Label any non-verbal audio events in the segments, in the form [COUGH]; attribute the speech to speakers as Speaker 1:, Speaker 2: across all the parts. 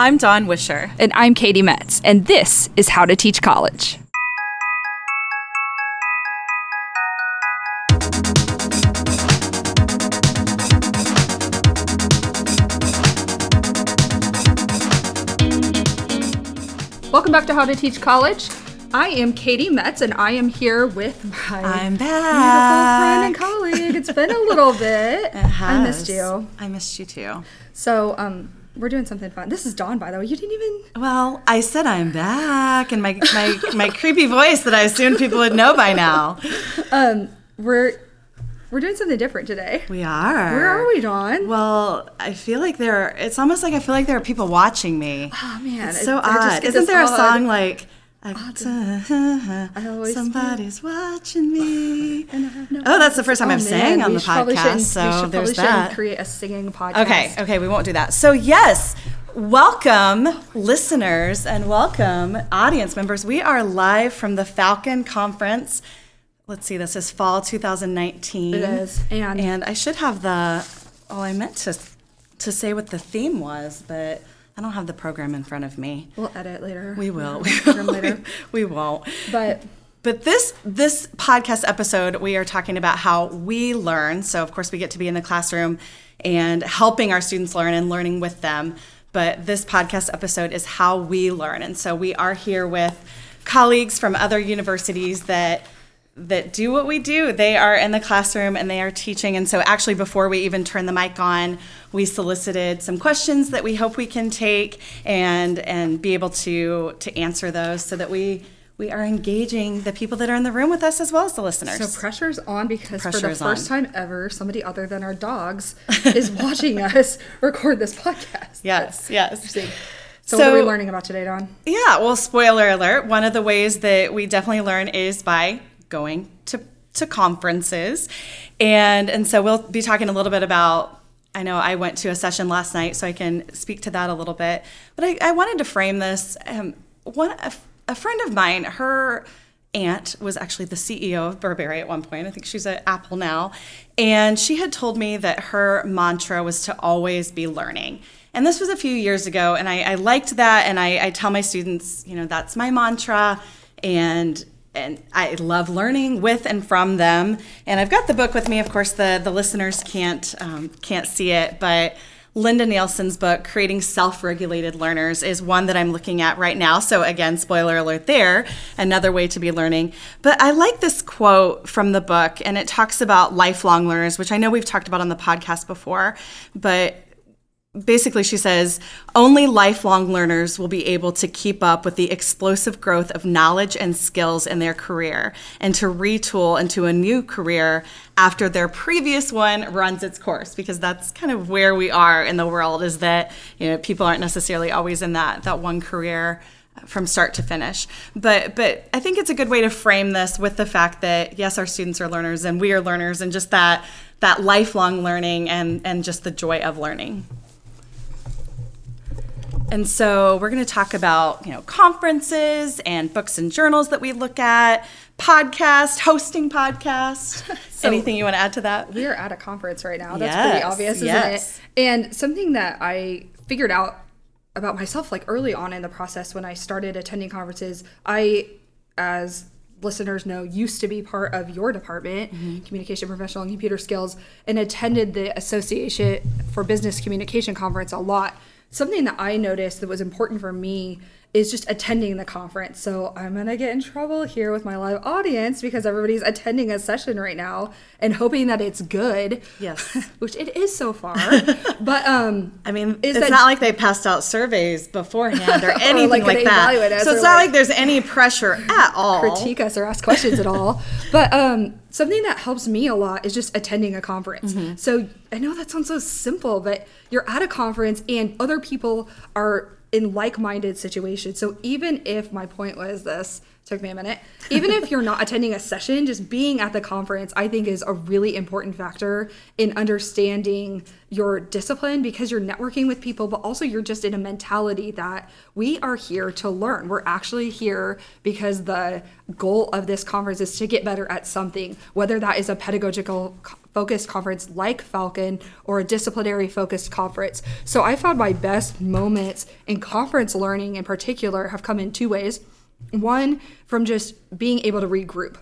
Speaker 1: I'm Dawn Wisher.
Speaker 2: And I'm Katie Metz, and this is How to Teach College. Welcome back to How to Teach College. I am Katie Metz, and I am here with my
Speaker 1: I'm
Speaker 2: beautiful
Speaker 1: back.
Speaker 2: friend and colleague. It's been a little [LAUGHS] bit.
Speaker 1: It has.
Speaker 2: I missed you.
Speaker 1: I missed you too.
Speaker 2: So, um, we're doing something fun. This is Dawn, by the way. You didn't even.
Speaker 1: Well, I said I'm back, and my my my creepy voice that I assumed people would know by now.
Speaker 2: Um, we're we're doing something different today.
Speaker 1: We are.
Speaker 2: Where are we, Dawn?
Speaker 1: Well, I feel like there. It's almost like I feel like there are people watching me.
Speaker 2: Oh man,
Speaker 1: It's so
Speaker 2: it- I just
Speaker 1: odd. Isn't there a song
Speaker 2: odd-
Speaker 1: song like? I,
Speaker 2: always
Speaker 1: somebody's watching me. [LAUGHS]
Speaker 2: No-
Speaker 1: Oh, that's the first time
Speaker 2: Oh,
Speaker 1: I've sang on the podcast.
Speaker 2: we
Speaker 1: So
Speaker 2: should, probably
Speaker 1: there's that.
Speaker 2: Create a singing podcast.
Speaker 1: Okay, okay, we won't do that. So, yes, welcome, listeners, and welcome, audience members. We are live from the Falcon Conference. Let's see, this is fall 2019.
Speaker 2: It is, and-
Speaker 1: and I should have the. Oh, I meant to to say what the theme was, but I don't have the program in front of me.
Speaker 2: We'll edit later.
Speaker 1: We will.
Speaker 2: We'll
Speaker 1: We,
Speaker 2: program later. [LAUGHS]
Speaker 1: we won't.
Speaker 2: But
Speaker 1: But this this podcast episode, we are talking about how we learn. So of course, we get to be in the classroom and helping our students learn and learning with them. But this podcast episode is how we learn, and so we are here with colleagues from other universities that that do what we do. They are in the classroom and they are teaching. And so, actually, before we even turn the mic on, we solicited some questions that we hope we can take and and be able to to answer those, so that we we are engaging the people that are in the room with us as well as the listeners.
Speaker 2: so pressure's on because for the first
Speaker 1: on.
Speaker 2: time ever, somebody other than our dogs is [LAUGHS] watching us record this podcast.
Speaker 1: yes, yes.
Speaker 2: Interesting. So, what are we learning about today, Dawn?
Speaker 1: Yeah, well, spoiler alert. One of the ways that we definitely learn is by going to, to conferences. And, and so we'll be talking a little bit about. I know I went to a session last night, so I can speak to that a little bit. But I, I wanted to frame this. Um, one, a, a friend of mine, her aunt was actually the CEO of Burberry at one point. I think she's at Apple now. And she had told me that her mantra was to always be learning. And this was a few years ago, and I, I liked that. And I, I tell my students, you know, that's my mantra. And and I love learning with and from them. And I've got the book with me. Of course, the the listeners can't um, can't see it, but Linda Nilson's book, Creating Self Regulated Learners, is one that I'm looking at right now. So, again, spoiler alert there, another way to be learning. But I like this quote from the book, and it talks about lifelong learners, which I know we've talked about on the podcast before. But basically she says only lifelong learners will be able to keep up with the explosive growth of knowledge and skills in their career and to retool into a new career after their previous one runs its course because that's kind of where we are in the world is that you know people aren't necessarily always in that that one career uh, from start to finish. But but I think it's a good way to frame this with the fact that yes, our students are learners and we are learners and just that that lifelong learning and and just the joy of learning. And so we're going to talk about, you know, conferences and books and journals that we look at, podcast, hosting podcast. [LAUGHS] Anything you want to add to that?
Speaker 2: We are at a conference right now. That's pretty obvious, isn't
Speaker 1: yes.
Speaker 2: it? And something that I figured out about myself, like early on in the process when I started attending conferences, I, as listeners know, used to be part of your department, mm-hmm. communication professional and computer skills, and attended the Association for Business Communication conference a lot. Something that I noticed that was important for me is just attending the conference. So I'm gonna get in trouble here with my live audience because everybody's attending a session right now and hoping that it's good.
Speaker 1: Yes. [LAUGHS]
Speaker 2: which it is so far. [LAUGHS] but um,
Speaker 1: I mean,
Speaker 2: Is
Speaker 1: it's
Speaker 2: that-
Speaker 1: not like they passed out surveys beforehand [LAUGHS] or anything
Speaker 2: like
Speaker 1: like, that. So it's not
Speaker 2: like-
Speaker 1: like there's any pressure at all.
Speaker 2: critique us or ask questions at all. But um, something that helps me a lot is just attending a conference.
Speaker 1: Mm-hmm.
Speaker 2: So I know that sounds so simple, but you're at a conference and other people are in like-minded situations. So even if my point was this took me a minute. Even if you're not attending a session, just being at the conference, I think, is a really important factor in understanding your discipline because you're networking with people, but also you're just in a mentality that we are here to learn. We're actually here because the goal of this conference is to get better at something, whether that is a pedagogical focused conference like Falcon or a disciplinary focused conference. So I found my best moments in conference learning in particular have come in two ways. One, from just being able to regroup.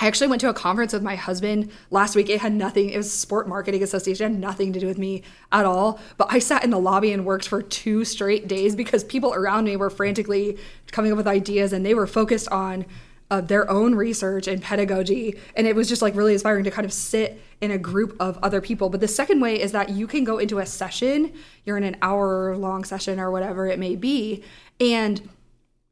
Speaker 2: I actually went to a conference with my husband last week. It had nothing, it was Sport Marketing Association, it had nothing to do with me at all. But I sat in the lobby and worked for two straight days because people around me were frantically coming up with ideas and they were focused on uh, their own research and pedagogy. And it was just like really inspiring to kind of sit in a group of other people. But the second way is that you can go into a session, you're in an hour long session or whatever it may be, and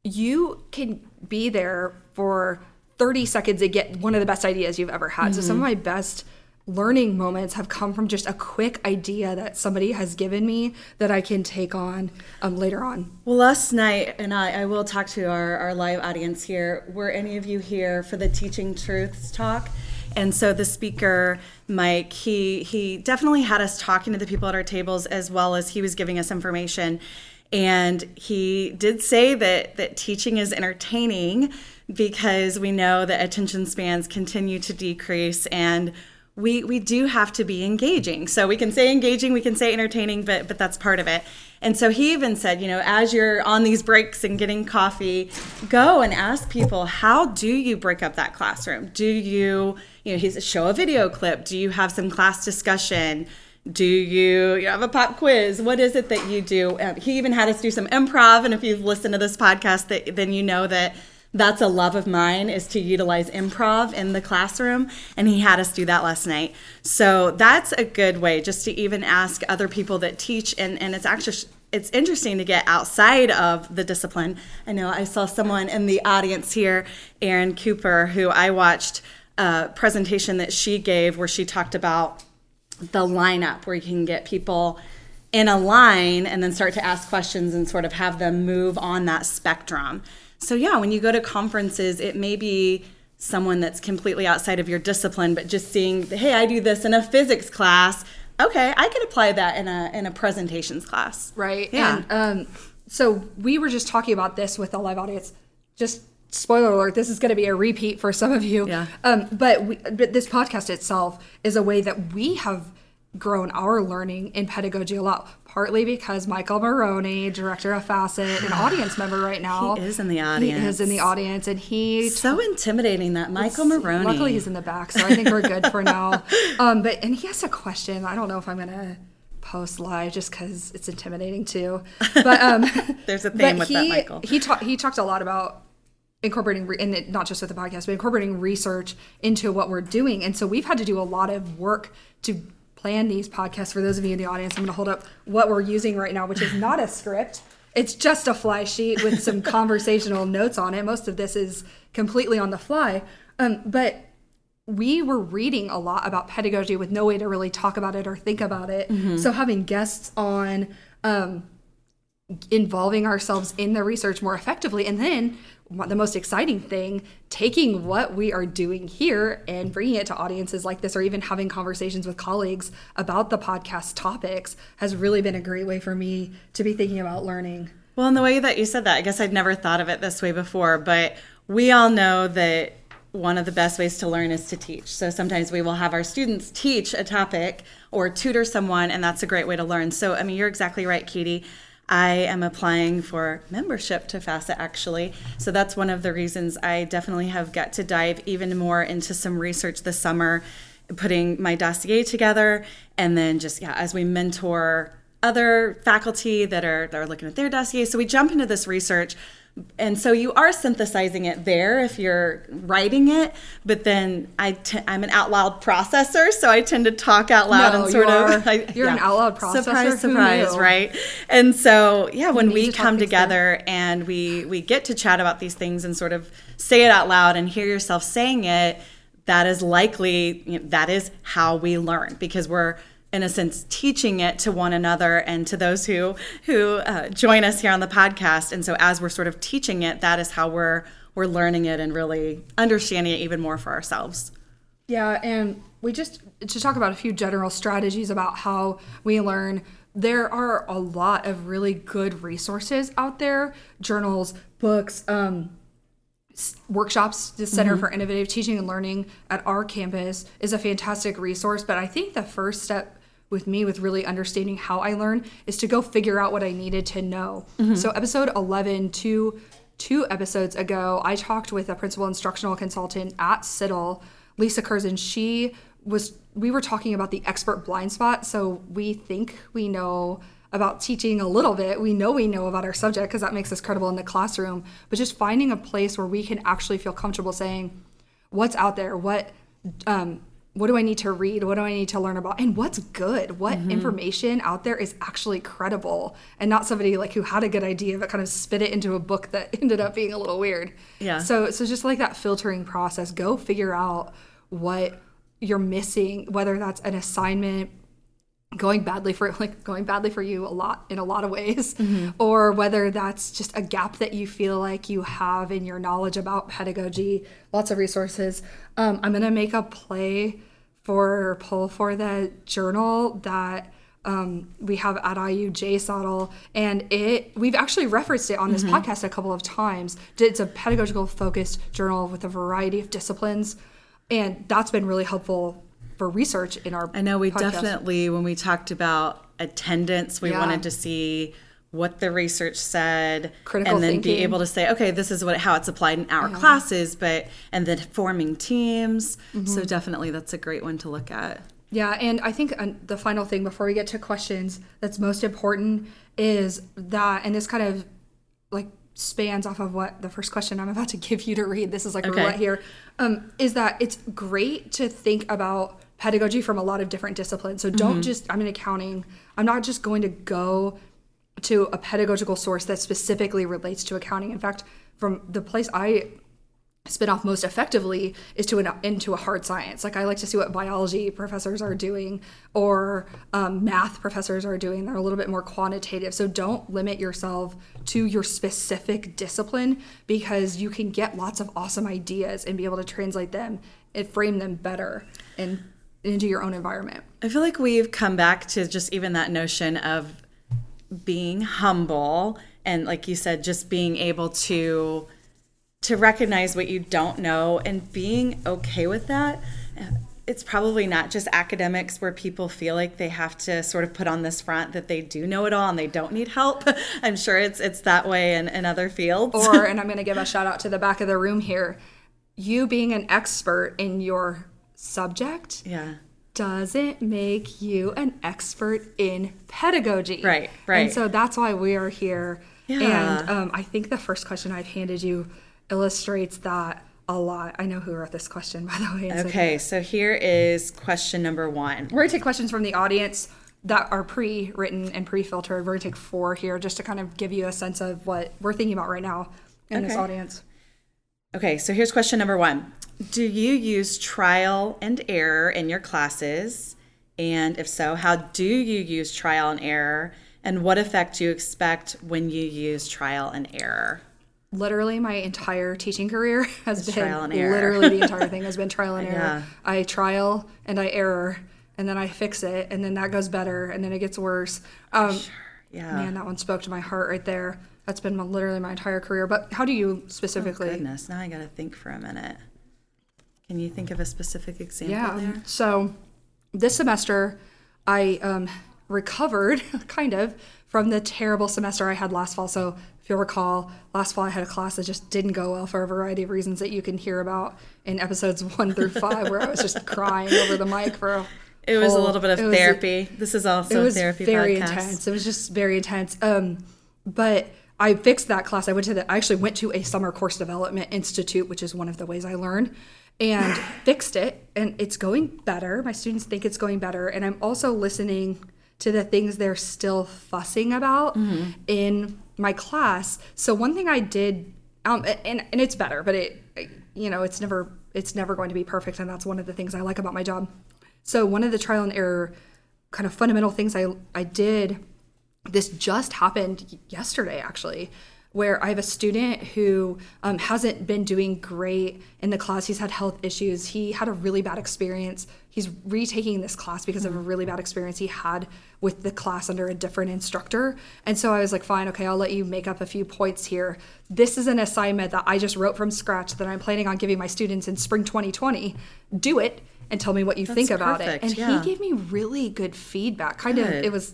Speaker 2: you can be there for 30 seconds and get one of the best ideas you've ever had. Mm-hmm. So some of my best learning moments have come from just a quick idea that somebody has given me that I can take on um, later on.
Speaker 1: Well, last night, and I, I will talk to our, our live audience here. Were any of you here for the Teaching Truths talk? And so the speaker, Mike, he he definitely had us talking to the people at our tables as well as he was giving us information. And he did say that that teaching is entertaining because we know that attention spans continue to decrease and we we do have to be engaging. So we can say engaging, we can say entertaining, but but that's part of it. And so he even said, you know, as you're on these breaks and getting coffee, go and ask people, how do you break up that classroom? Do you, you know, he's show a video clip? Do you have some class discussion? Do you, you have a pop quiz. What is it that you do? Um, he even had us do some improv and if you've listened to this podcast that, then you know that that's a love of mine is to utilize improv in the classroom and he had us do that last night. So that's a good way just to even ask other people that teach and, and it's actually it's interesting to get outside of the discipline. I know i saw someone in the audience here erin cooper who i watched a presentation that she gave where she talked about the lineup where you can get people in a line and then start to ask questions and sort of have them move on that spectrum. So, yeah, when you go to conferences, it may be someone that's completely outside of your discipline, but just seeing, hey, I do this in a physics class. Okay, I could apply that in a in a presentations class.
Speaker 2: Right. Yeah. And, um, so we were just talking about this with a live audience. Just spoiler alert, this is going to be a repeat for some of you.
Speaker 1: Yeah.
Speaker 2: Um, but, we, but this podcast itself is a way that we have grown our learning in pedagogy a lot. Partly because Michael Maroney, director of Facet, an audience [SIGHS] member right now,
Speaker 1: he is in the audience.
Speaker 2: He is in the audience, and he
Speaker 1: so intimidating that Michael Maroney.
Speaker 2: Luckily, he's in the back, so I think we're good for now. [LAUGHS] Um, but and he has a question. I don't know if I'm gonna post live just because it's intimidating too. But um, [LAUGHS]
Speaker 1: there's a theme with he, that, Michael.
Speaker 2: He talked. He talked a lot about incorporating re- and not just with the podcast but incorporating research into what we're doing. And so we've had to do a lot of work to plan these podcasts. For those of you in the audience i'm going to hold up what we're using right now which is [LAUGHS] not a script. It's just a fly sheet with some [LAUGHS] conversational notes on it. Most of this is completely on the fly. Um, but we were reading a lot about pedagogy with no way to really talk about it or think about it. Mm-hmm. so having guests on um, involving ourselves in the research more effectively and then the most exciting thing taking what we are doing here and bringing it to audiences like this or even having conversations with colleagues about the podcast topics has really been a great way for me to be thinking about learning
Speaker 1: well in the way that you said that i guess i'd never thought of it this way before but we all know that one of the best ways to learn is to teach. So sometimes we will have our students teach a topic or tutor someone, and that's a great way to learn. So, I mean, you're exactly right, Katie. I am applying for membership to Facet actually. So that's one of the reasons I definitely have got to dive even more into some research this summer, putting my dossier together, and then just, yeah, as we mentor other faculty that are, that are looking at their dossier. So we jump into this research and so you are synthesizing it there if you're writing it but then I t- i'm an out loud processor so i tend to talk out loud
Speaker 2: no,
Speaker 1: and sort
Speaker 2: you
Speaker 1: of
Speaker 2: I, you're yeah. an out loud processor?
Speaker 1: Surprise surprise right? And so yeah when we come together and we we get to chat about these things and sort of say it out loud and hear yourself saying it that is likely you know, that is how we learn because we're in a sense teaching it to one another and to those who who uh, join us here on the podcast and so as we're sort of teaching it that is how we're we're learning it and really understanding it even more for ourselves.
Speaker 2: Yeah, and we just to talk about a few general strategies about how we learn. There are a lot of really good resources out there, journals, books, um, workshops. The Center for Innovative Teaching and Learning at our campus is a fantastic resource. But I think the first step with me with really understanding how I learn is to go figure out what I needed to know. So episode 11, two, two episodes ago, I talked with a principal instructional consultant at CITL, Lisa Curzon. She was, we were talking about the expert blind spot. So we think we know about teaching a little bit. We know we know about our subject because that makes us credible in the classroom, but just finding a place where we can actually feel comfortable saying, what's out there? What, um, what do I need to read? What do I need to learn about? And what's good? What information out there is actually credible and not somebody like who had a good idea but kind of spit it into a book that [LAUGHS] ended up being a little weird.
Speaker 1: Yeah.
Speaker 2: So so just like that filtering process, go figure out what you're missing, whether that's an assignment going badly for [LAUGHS] like going badly for you a lot in a lot of ways or whether that's just a gap that you feel like you have in your knowledge about pedagogy lots of resources um, i'm going to make a play for or pull for the journal that um, we have at IU JSOTL, and it we've actually referenced it on this podcast a couple of times. It's a pedagogical focused journal with a variety of disciplines, and that's been really helpful for research in our.
Speaker 1: I know we
Speaker 2: podcast.
Speaker 1: definitely, when we talked about attendance, we
Speaker 2: Yeah.
Speaker 1: wanted to see what the research said
Speaker 2: Critical
Speaker 1: and then be able to say okay this is what how it's applied in our classes but and then forming teams
Speaker 2: Mm-hmm.
Speaker 1: so definitely that's a great one to look at
Speaker 2: Yeah, and I think the final thing before we get to questions that's most important is that, and this kind of like spans off of what the first question I'm about to [LAUGHS] give you to read. This is like
Speaker 1: Okay.
Speaker 2: roulette here. Um, is that it's great to think about pedagogy from a lot of different disciplines. So don't just I'm in accounting. I'm not just going to go to a pedagogical source that specifically relates to accounting. In fact, from the place I spin off most effectively is to an into a hard science. Like I like to see what biology professors are doing or um, math professors are doing. They're a little bit more quantitative. So don't limit yourself to your specific discipline because you can get lots of awesome ideas and be able to translate them and frame them better and into your own environment.
Speaker 1: i feel like we've come back to just even that notion of being humble and like you said just being able to to recognize what you don't know and being okay with that it's probably not just academics where people feel like they have to sort of put on this front that they do know it all and they don't need help. [LAUGHS] I'm sure it's it's that way in, in other fields.
Speaker 2: Or, [LAUGHS] and I'm going to give a shout out to the back of the room here, you being an expert in your subject
Speaker 1: yeah
Speaker 2: doesn't make you an expert in pedagogy.
Speaker 1: Right, right.
Speaker 2: And so that's why we are here.
Speaker 1: Yeah.
Speaker 2: And um, I think the first question I've handed you illustrates that a lot. I know who wrote this question, [LAUGHS] by the way. and so-
Speaker 1: okay so here is question number one
Speaker 2: We're going to take questions from the audience that are pre written and pre filtered. We're going to take four here just to kind of give you a sense of what we're thinking about right now in this audience.
Speaker 1: Okay, so here's question number one Do you use trial and error in your classes? And if so, how do you use trial and error? And what effect do you expect when you use trial and error?
Speaker 2: literally my entire teaching career [LAUGHS] has been
Speaker 1: trial and error.
Speaker 2: literally the entire thing has been trial and [LAUGHS] error.
Speaker 1: Yeah.
Speaker 2: I trial and I error and then I fix it and then that goes better and then it gets worse. Um,
Speaker 1: Yeah.
Speaker 2: Man, that one spoke to my heart right there. That's been my, literally my entire career. But how do you specifically?
Speaker 1: Oh, Goodness, now I got to think for a minute. Can you think of a specific example
Speaker 2: yeah.
Speaker 1: there?
Speaker 2: So this semester, I um, recovered [LAUGHS] kind of from the terrible semester I had last fall. So if you'll recall, last fall I had a class that just didn't go well for a variety of reasons that you can hear about in episodes [LAUGHS] one through five, where I was just crying over the mic for a [LAUGHS]
Speaker 1: It was a little bit of
Speaker 2: it was a-
Speaker 1: therapy. this is also
Speaker 2: it was
Speaker 1: a therapy
Speaker 2: very
Speaker 1: podcast.
Speaker 2: intense. It was just very intense. Um, but I fixed that class. I went to the. I actually went to a summer course development institute, which is one of the ways I learn, and [SIGHS] fixed it. And it's going better. My students think it's going better, and I'm also listening to the things they're still fussing about
Speaker 1: Mm-hmm.
Speaker 2: in my class. So one thing I did, um, and and it's better, but it, you know, it's never it's never going to be perfect, and that's one of the things I like about my job. So one of the trial and error kind of fundamental things I I did this just happened yesterday actually where I have a student who um, hasn't been doing great in the class. He's had health issues. He had a really bad experience. He's retaking this class because of a really bad experience he had with the class under a different instructor. And so I was like, fine, okay, I'll let you make up a few points here. This is an assignment that I just wrote from scratch that I'm planning on giving my students in spring 2020. Do it and tell me what you think about
Speaker 1: perfect,
Speaker 2: it. And
Speaker 1: yeah.
Speaker 2: he gave me really good feedback. Kind of, it was.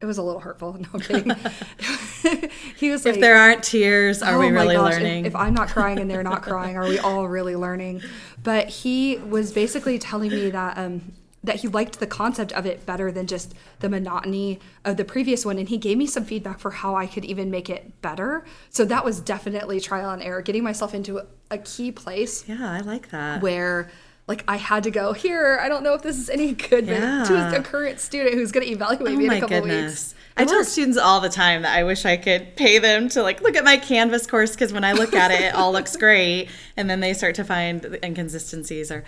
Speaker 2: It was a little hurtful. [LAUGHS] No I'm kidding. [LAUGHS] he was like,
Speaker 1: If there aren't tears, are
Speaker 2: Oh
Speaker 1: we really
Speaker 2: gosh, if-
Speaker 1: learning?
Speaker 2: If, I'm not crying and they're not crying, are we all really learning? But he was basically telling me that um, that he liked the concept of it better than just the monotony of the previous one, and he gave me some feedback for how I could even make it better. So that was definitely trial and error, getting myself into a, a key place
Speaker 1: yeah, I like that.
Speaker 2: where. Like I had to go here. I don't know if this is any good but to a current student who's going to evaluate
Speaker 1: Oh
Speaker 2: me in a couple
Speaker 1: goodness.
Speaker 2: weeks.
Speaker 1: I
Speaker 2: It
Speaker 1: tell students all the time that I wish I could pay them to like look at my Canvas course because when I look at it, it all looks [LAUGHS] great, and then they start to find the inconsistencies. Or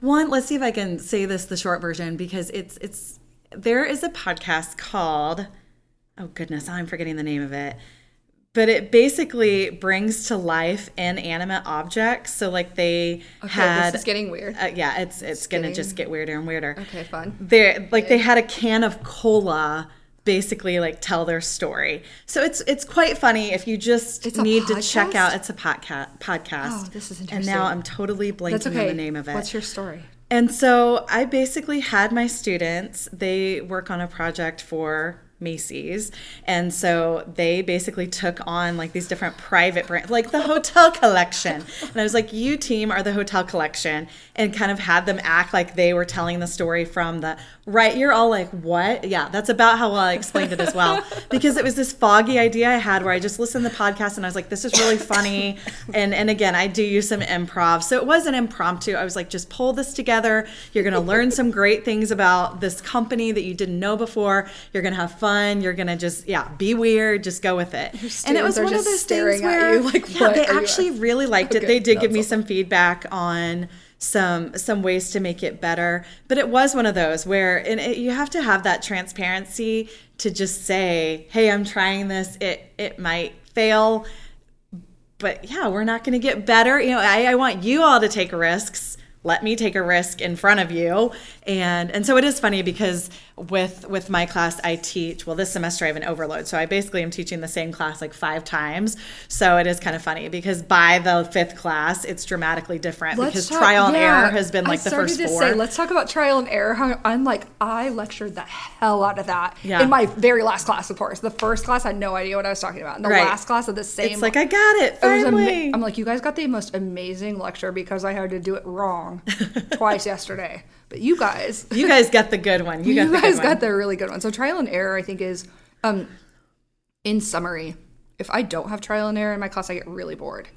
Speaker 1: one, let's see if I can say this the short version because it's it's there is a podcast called oh goodness, I'm forgetting the name of it. But it basically brings to life inanimate objects. So like they
Speaker 2: Okay,
Speaker 1: had
Speaker 2: this is getting weird.
Speaker 1: uh, yeah, it's it's gonna
Speaker 2: getting-
Speaker 1: just get weirder and weirder.
Speaker 2: Okay, fun.
Speaker 1: They like they had a can of cola basically like tell their story. So it's it's quite funny if you just
Speaker 2: It's
Speaker 1: need to check out it's a podcast podcast.
Speaker 2: Oh, this is interesting.
Speaker 1: And now I'm totally blanking
Speaker 2: okay.
Speaker 1: on the name of it.
Speaker 2: What's your story?
Speaker 1: And so I basically had my students, they work on a project for Macy's. And so they basically took on like these different private brands, like the hotel collection. And I was like, you team are the hotel collection, and kind of had them act like they were telling the story from the right. You're all like, what? Yeah, that's about how I explained it as well. [LAUGHS] Because it was this foggy idea I had where I just listened to the podcast and I was like, this is really funny. And and again, I do use some improv. So it was an impromptu. I was like, just pull this together. You're gonna learn some great things about this company that you didn't know before. You're gonna have fun. You're gonna just yeah, be weird. Just go with it. And it was one of those
Speaker 2: staring
Speaker 1: things where
Speaker 2: you like,
Speaker 1: yeah, they actually
Speaker 2: at?
Speaker 1: really liked it.
Speaker 2: Okay,
Speaker 1: They did give me
Speaker 2: awesome.
Speaker 1: some feedback on some some ways to make it better but it was one of those where and it, you have to have that transparency to just say hey i'm trying this it it might fail but yeah we're not going to get better you know I, I want you all to take risks let me take a risk in front of you and and so it is funny because with with my class i teach well this semester i have an overload so i basically am teaching the same class like five times so it is kind of funny because by the fifth class it's dramatically different because
Speaker 2: talk-
Speaker 1: trial and
Speaker 2: yeah,
Speaker 1: error has been like
Speaker 2: I
Speaker 1: the first
Speaker 2: to
Speaker 1: four
Speaker 2: Say, let's talk about trial and error. I'm like, I lectured the hell out of that
Speaker 1: Yeah.
Speaker 2: in my very last class, of course. The first class, I had no idea what I was talking about. In the
Speaker 1: Right.
Speaker 2: last class of the same,
Speaker 1: it's like i got it
Speaker 2: it
Speaker 1: finally
Speaker 2: I'm like, you guys got the most amazing lecture because I had to do it wrong twice yesterday. But you guys,
Speaker 1: you guys got the good one you got
Speaker 2: you
Speaker 1: the
Speaker 2: guys got the really good one. So trial and error, I think, is um, in summary. If I don't have trial and error in my class, I get really bored.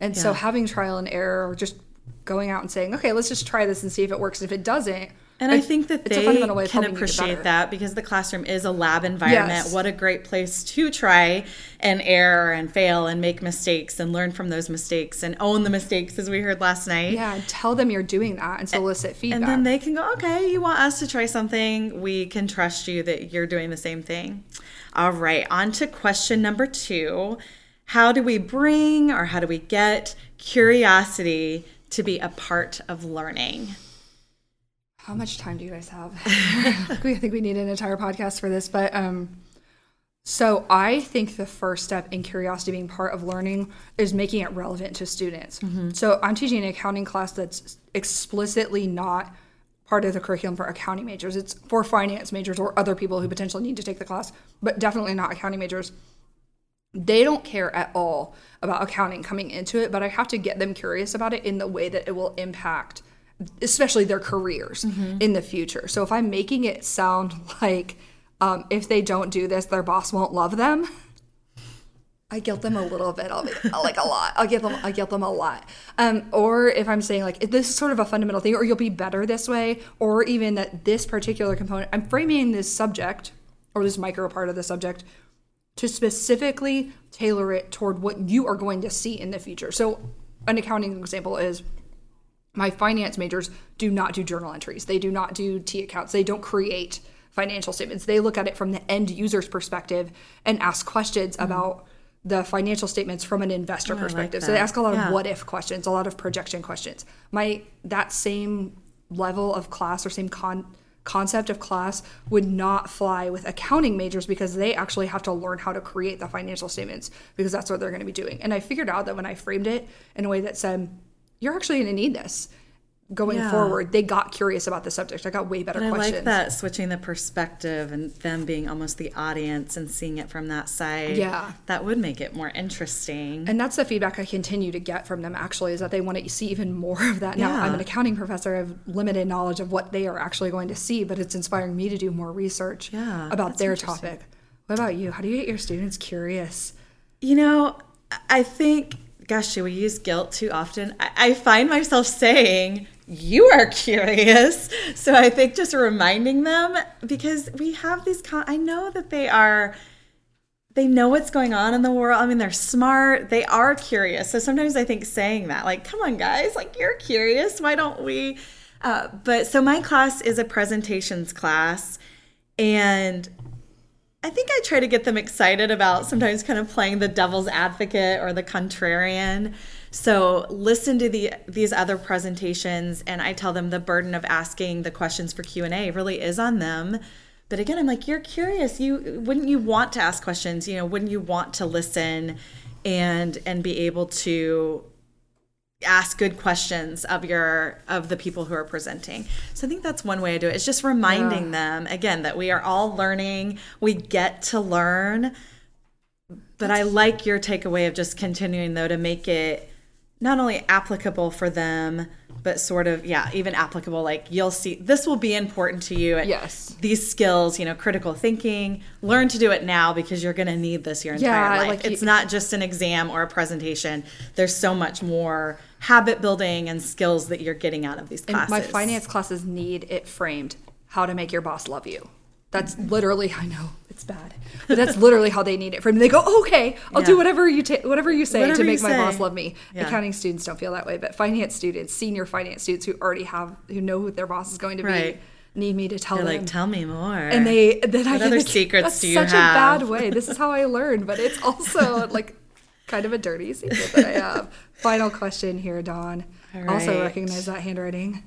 Speaker 2: And so having trial and error, or just going out and saying, okay, let's just try this and see if it works. If it doesn't,
Speaker 1: And I think that they
Speaker 2: fundamental way of
Speaker 1: can
Speaker 2: helping you get
Speaker 1: appreciate that because the classroom is a lab environment.
Speaker 2: Yes.
Speaker 1: What a great place to try and error and fail and make mistakes and learn from those mistakes and own the mistakes, as we heard last night.
Speaker 2: Yeah, and tell them you're doing that and solicit feedback.
Speaker 1: And then they can go, okay, you want us to try something. We can trust you that you're doing the same thing. All right, on to question number two How do we bring or how do we get curiosity to be a part of learning?
Speaker 2: How much time do you guys have? [LAUGHS] [LAUGHS] I think we need an entire podcast for this, but um so I think the first step in curiosity being part of learning is making it relevant to students. So I'm teaching an accounting class that's explicitly not part of the curriculum for accounting majors. It's for finance majors or other people who potentially need to take the class, but definitely not accounting majors. They don't care at all about accounting coming into it, but I have to get them curious about it in the way that it will impact especially their careers in the future. So if I'm making it sound [LAUGHS] like um, if they don't do this, their boss won't love them, I guilt them a little bit. I'll be like a lot. I'll give them. I guilt them a lot. Um, or if I'm saying like this is sort of a fundamental thing, or you'll be better this way, or even that this particular component, I'm framing this subject or this micro part of the subject to specifically tailor it toward what you are going to see in the future. So, an accounting example is my finance majors do not do journal entries. They do not do T accounts. They don't create financial statements. They look at it from the end user's perspective and ask questions mm. about the financial statements from an investor
Speaker 1: Oh, I like
Speaker 2: perspective. so they ask a lot
Speaker 1: Yeah.
Speaker 2: of what if questions, a lot of projection questions. My that same level of class or same con concept of class would not fly with accounting majors because they actually have to learn how to create the financial statements because that's what they're going to be doing. And I figured out that when I framed it in a way that said, you're actually going to need this going
Speaker 1: Yeah.
Speaker 2: forward, they got curious about the subject. I got way better
Speaker 1: I
Speaker 2: questions.
Speaker 1: like that switching the perspective and them being almost the audience and seeing it from that side.
Speaker 2: Yeah.
Speaker 1: That would make it more interesting.
Speaker 2: And that's the feedback I continue to get from them actually is that they want to see even more of that. Now,
Speaker 1: Yeah.
Speaker 2: I'm an accounting professor, I have limited knowledge of what they are actually going to see, but it's inspiring me to do more research
Speaker 1: Yeah,
Speaker 2: about their topic. What about you? How do you get your students curious?
Speaker 1: You know, I think, gosh, should we use guilt too often? I, I find myself saying, you are curious. [LAUGHS] So I think just reminding them because we have these, con- I know that they are, they know what's going on in the world. I mean, they're smart, they are curious. So sometimes I think saying that, like, come on, guys, like, you're curious. Why don't we? Uh, but so my class is a presentations class. And I think I try to get them excited about sometimes kind of playing the devil's advocate or the contrarian. So listen to the these other presentations and I tell them the burden of asking the questions for Q&A really is on them. But again, I'm like you're curious. You wouldn't you want to ask questions, you know, wouldn't you want to listen and and be able to ask good questions of your of the people who are presenting. So i think that's one way i do it. It's just reminding them again that we are all learning. We get to learn. But i like your takeaway of just continuing though to make it not only applicable for them but sort of yeah even applicable like you'll see this will be important to you at
Speaker 2: Yes.
Speaker 1: these skills you know critical thinking learn to do it now because you're going to need this your entire
Speaker 2: Yeah,
Speaker 1: life
Speaker 2: like you-
Speaker 1: it's not just an exam or a presentation there's so much more habit building and skills that you're getting out of these
Speaker 2: And
Speaker 1: classes
Speaker 2: my finance classes need it framed how to make your boss love you. That's literally I know it's bad, but that's literally how they need it framed. They go, okay, I'll do whatever you ta- whatever you say
Speaker 1: Whatever
Speaker 2: to make my
Speaker 1: say.
Speaker 2: boss love me.
Speaker 1: Yeah.
Speaker 2: Accounting students don't feel that way, but finance students, senior finance students who already have who know who their boss is going to
Speaker 1: Right.
Speaker 2: be, need me to tell
Speaker 1: They're
Speaker 2: them.
Speaker 1: like tell me more
Speaker 2: and they then I
Speaker 1: What
Speaker 2: get
Speaker 1: other
Speaker 2: the-
Speaker 1: secrets
Speaker 2: that's
Speaker 1: do you
Speaker 2: such
Speaker 1: have?
Speaker 2: a bad way. This is how I learned, but it's also [LAUGHS] like kind of a dirty secret that I have. Final question here, Dawn.
Speaker 1: All
Speaker 2: Also recognize that handwriting.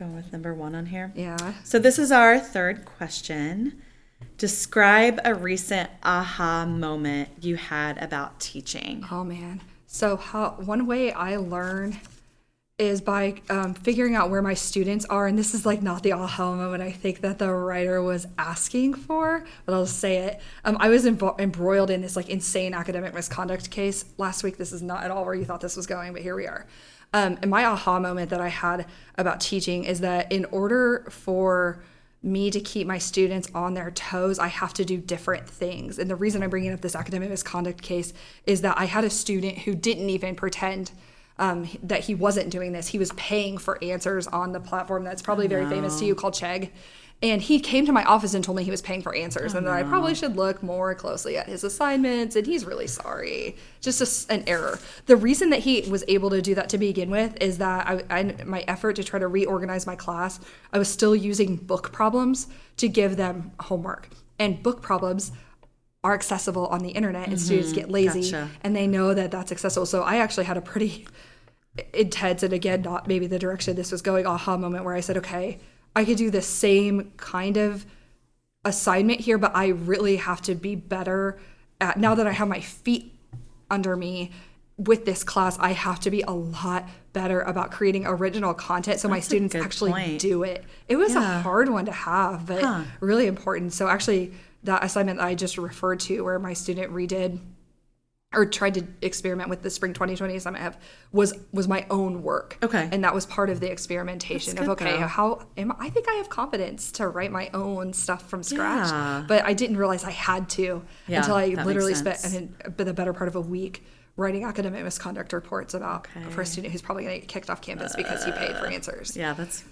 Speaker 1: Going with number one on here
Speaker 2: Yeah.
Speaker 1: so this is our third question describe a recent aha moment you had about teaching
Speaker 2: Oh man. So how one way I learn is by um, figuring out where my students are, and this is like not the aha moment I think that the writer was asking for, but I'll say it. Um, I was embroiled in this like insane academic misconduct case last week. This is not at all where you thought this was going, but here we are. Um, and my aha moment that I had about teaching is that in order for me to keep my students on their toes, I have to do different things. And the reason I'm bringing up this academic misconduct case is that I had a student who didn't even pretend um, that he wasn't doing this. He was paying for answers on the platform that's probably very famous to you called Chegg. And he came to my office and told me he was paying for answers and that I probably oh, should look more closely at his assignments. And he's really sorry. Just a an error. The reason that he was able to do that to begin with is that I, I, my effort to try to reorganize my class, I was still using book problems to give them homework. And book problems are accessible on the internet and students mm-hmm. get lazy
Speaker 1: Gotcha.
Speaker 2: and they know that that's accessible. So I actually had a pretty [LAUGHS] intense and again not maybe the direction this was going aha moment where I said, okay, I could do the same kind of assignment here, but I really have to be better at now that I have my feet under me with this class, I have to be a lot better about creating original content so my
Speaker 1: That's a
Speaker 2: students actually
Speaker 1: point.
Speaker 2: do it. It was a hard one to have, but
Speaker 1: Huh.
Speaker 2: really important. So actually that assignment that I just referred to where my student redid or tried to experiment with the spring 2020 assignment I have was was my own work.
Speaker 1: Okay.
Speaker 2: And that was part of the experimentation of okay,
Speaker 1: though.
Speaker 2: how am I think I have confidence to write my own stuff from scratch.
Speaker 1: Yeah.
Speaker 2: But I didn't realize I had to
Speaker 1: Yeah,
Speaker 2: until I literally spent an, the better part of a week writing academic misconduct reports about for a student who's probably going to get kicked off campus because he paid for answers.
Speaker 1: yeah that's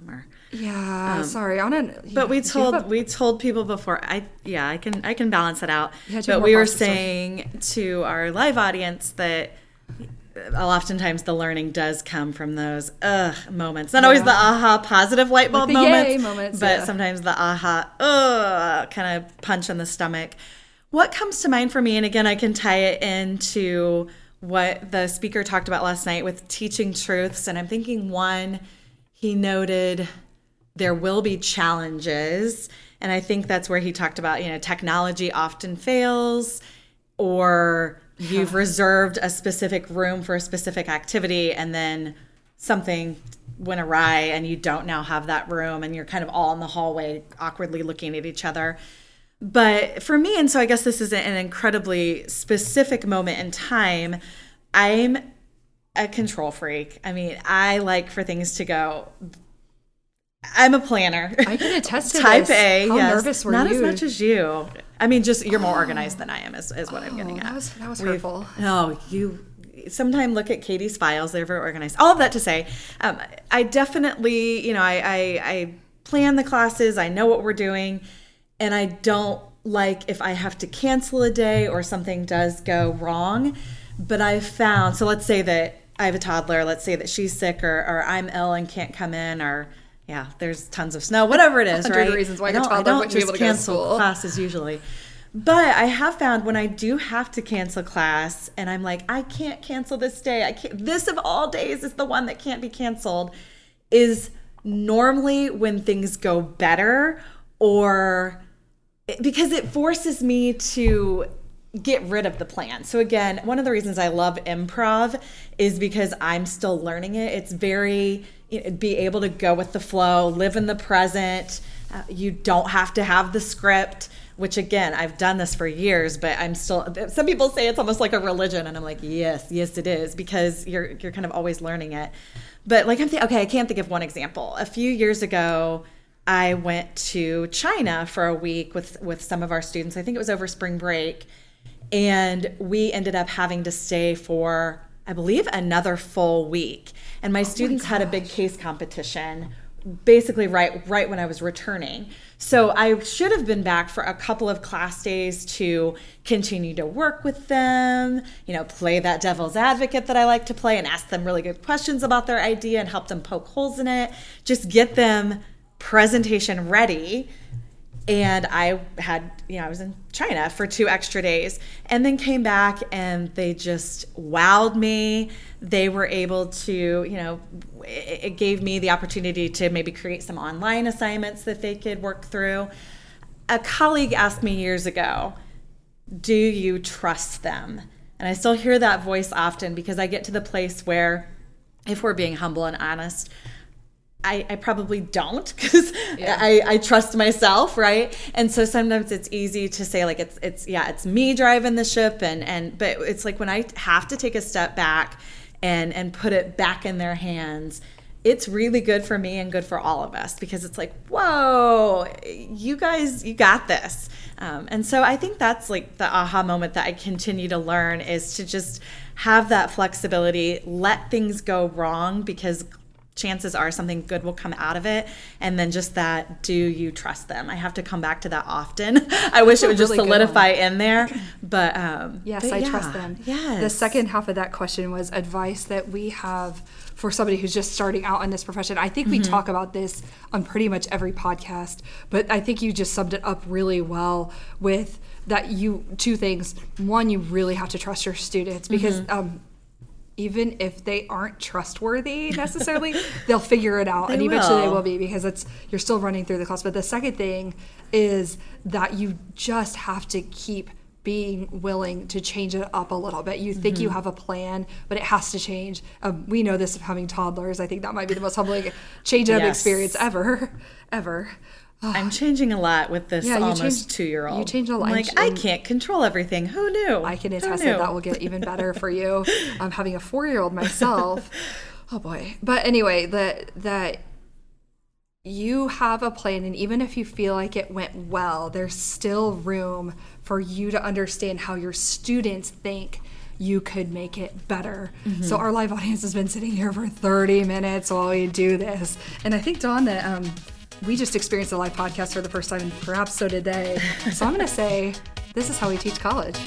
Speaker 1: bummer
Speaker 2: Yeah, sorry. On an,
Speaker 1: Um, But we
Speaker 2: you have
Speaker 1: told
Speaker 2: a-
Speaker 1: we told people before. I yeah, I can I can balance it out.
Speaker 2: Yeah, do you have
Speaker 1: but we were saying to our live audience that oftentimes the learning does come from those ugh moments. Not always the aha positive light bulb
Speaker 2: the
Speaker 1: moments,
Speaker 2: moments,
Speaker 1: but
Speaker 2: yeah.
Speaker 1: sometimes the aha ugh kind of punch in the stomach. what comes to mind for me, and again, I can tie it into what the speaker talked about last night with teaching truths. And I'm thinking one, he noted there will be challenges. And I think that's where he talked about, you know, technology often fails or you've [LAUGHS] reserved a specific room for a specific activity and then something went awry and you don't now have that room and you're kind of all in the hallway awkwardly looking at each other. But for me, and so I guess this is an incredibly specific moment in time, I'm a control freak. I mean, I like for things to go. I'm a planner.
Speaker 2: I can attest to [LAUGHS]
Speaker 1: Type
Speaker 2: this.
Speaker 1: A.
Speaker 2: How
Speaker 1: yes.
Speaker 2: nervous were
Speaker 1: Not
Speaker 2: you?
Speaker 1: as much as you. I mean, just you're more organized than I am. Is, is what I'm getting
Speaker 2: Oh,
Speaker 1: at.
Speaker 2: that was that was hurtful.
Speaker 1: No, you sometime look at Katie's files. They're very organized. All of that to say, um, I definitely, you know, I, I, I plan the classes. I know what we're doing, and I don't like if I have to cancel a day or something does go wrong. But I've found, so let's say that I have a toddler. Let's say that she's sick or, or I'm ill and can't come in or yeah, there's tons of snow, whatever it [LAUGHS] is,
Speaker 2: 100
Speaker 1: right?
Speaker 2: reasons why
Speaker 1: I
Speaker 2: your
Speaker 1: I
Speaker 2: toddler
Speaker 1: don't
Speaker 2: wouldn't be able to go to
Speaker 1: cancel
Speaker 2: school.
Speaker 1: classes usually. But I have found when I do have to cancel class and I'm like, I can't cancel this day. I can't this of all days is the one that can't be canceled is normally when things go better or because it forces me to get rid of the plan. So again, one of the reasons I love improv is because I'm still learning it. It's very you know, be able to go with the flow, live in the present. Uh, you don't have to have the script, which again, I've done this for years, but I'm still some people say it's almost like a religion and I'm like, "Yes, yes it is" because you're you're kind of always learning it. But like I'm thinking, okay, I can't think of one example. A few years ago, I went to China for a week with with some of our students. I think it was over spring break, and we ended up having to stay for I believe another full week. And my oh students had a big case competition basically right right when I was returning. So I should have been back for a couple of class days to continue to work with them, you know, play that devil's advocate that I like to play and ask them really good questions about their idea and help them poke holes in it, just get them presentation ready and I had, you know, I was in China for two extra days and then came back and they just wowed me. They were able to, you know, it gave me the opportunity to maybe create some online assignments that they could work through. A colleague asked me years ago, Do you trust them? And I still hear that voice often because I get to the place where, if we're being humble and honest, I, I probably don't because I, I trust myself, right? And so sometimes it's easy to say like it's it's yeah it's me driving the ship and and but it's like when I have to take a step back and and put it back in their hands, it's really good for me and good for all of us because it's like whoa, you guys you got this. Um, and so I think that's like the aha moment that I continue to learn is to just have that flexibility, let things go wrong because chances are something good will come out of it and then just that do you trust them i have to come back to that often [LAUGHS] i wish it would just
Speaker 2: really good
Speaker 1: solidify in there but um
Speaker 2: Yes,
Speaker 1: but
Speaker 2: I
Speaker 1: yeah,
Speaker 2: trust them.
Speaker 1: yes
Speaker 2: The second half of that question was advice that we have for somebody who's just starting out in this profession. I think we
Speaker 1: Mm-hmm.
Speaker 2: talk about this on pretty much every podcast, but I think you just summed it up really well with that you two things. One, you really have to trust your students because
Speaker 1: Mm-hmm.
Speaker 2: um even if they aren't trustworthy necessarily, [LAUGHS] they'll figure it out, and
Speaker 1: They
Speaker 2: eventually they
Speaker 1: will.
Speaker 2: will be because it's you're still running through the class. But the second thing is that you just have to keep being willing to change it up a little bit. You think you
Speaker 1: Mm-hmm.
Speaker 2: have a plan, but it has to change. Um, we know this of having toddlers. I think that might be the most humbling change up
Speaker 1: Yes.
Speaker 2: experience ever, ever.
Speaker 1: I'm changing a lot with this
Speaker 2: Yeah,
Speaker 1: almost two year old
Speaker 2: you changed a lot.
Speaker 1: I'm like i can't control everything who knew
Speaker 2: I can attest that that will get even better for you. [LAUGHS] I'm having a four year old myself. [LAUGHS] Oh boy. But anyway, that that you have a plan and even if you feel like it went well, there's still room for you to understand how your students think you could make it better. So our live audience has been sitting here for 30 minutes while we do this. And I think Dawn that um we just experienced a live podcast for the first time, and perhaps so did they. So I'm going to say, this is how we teach college.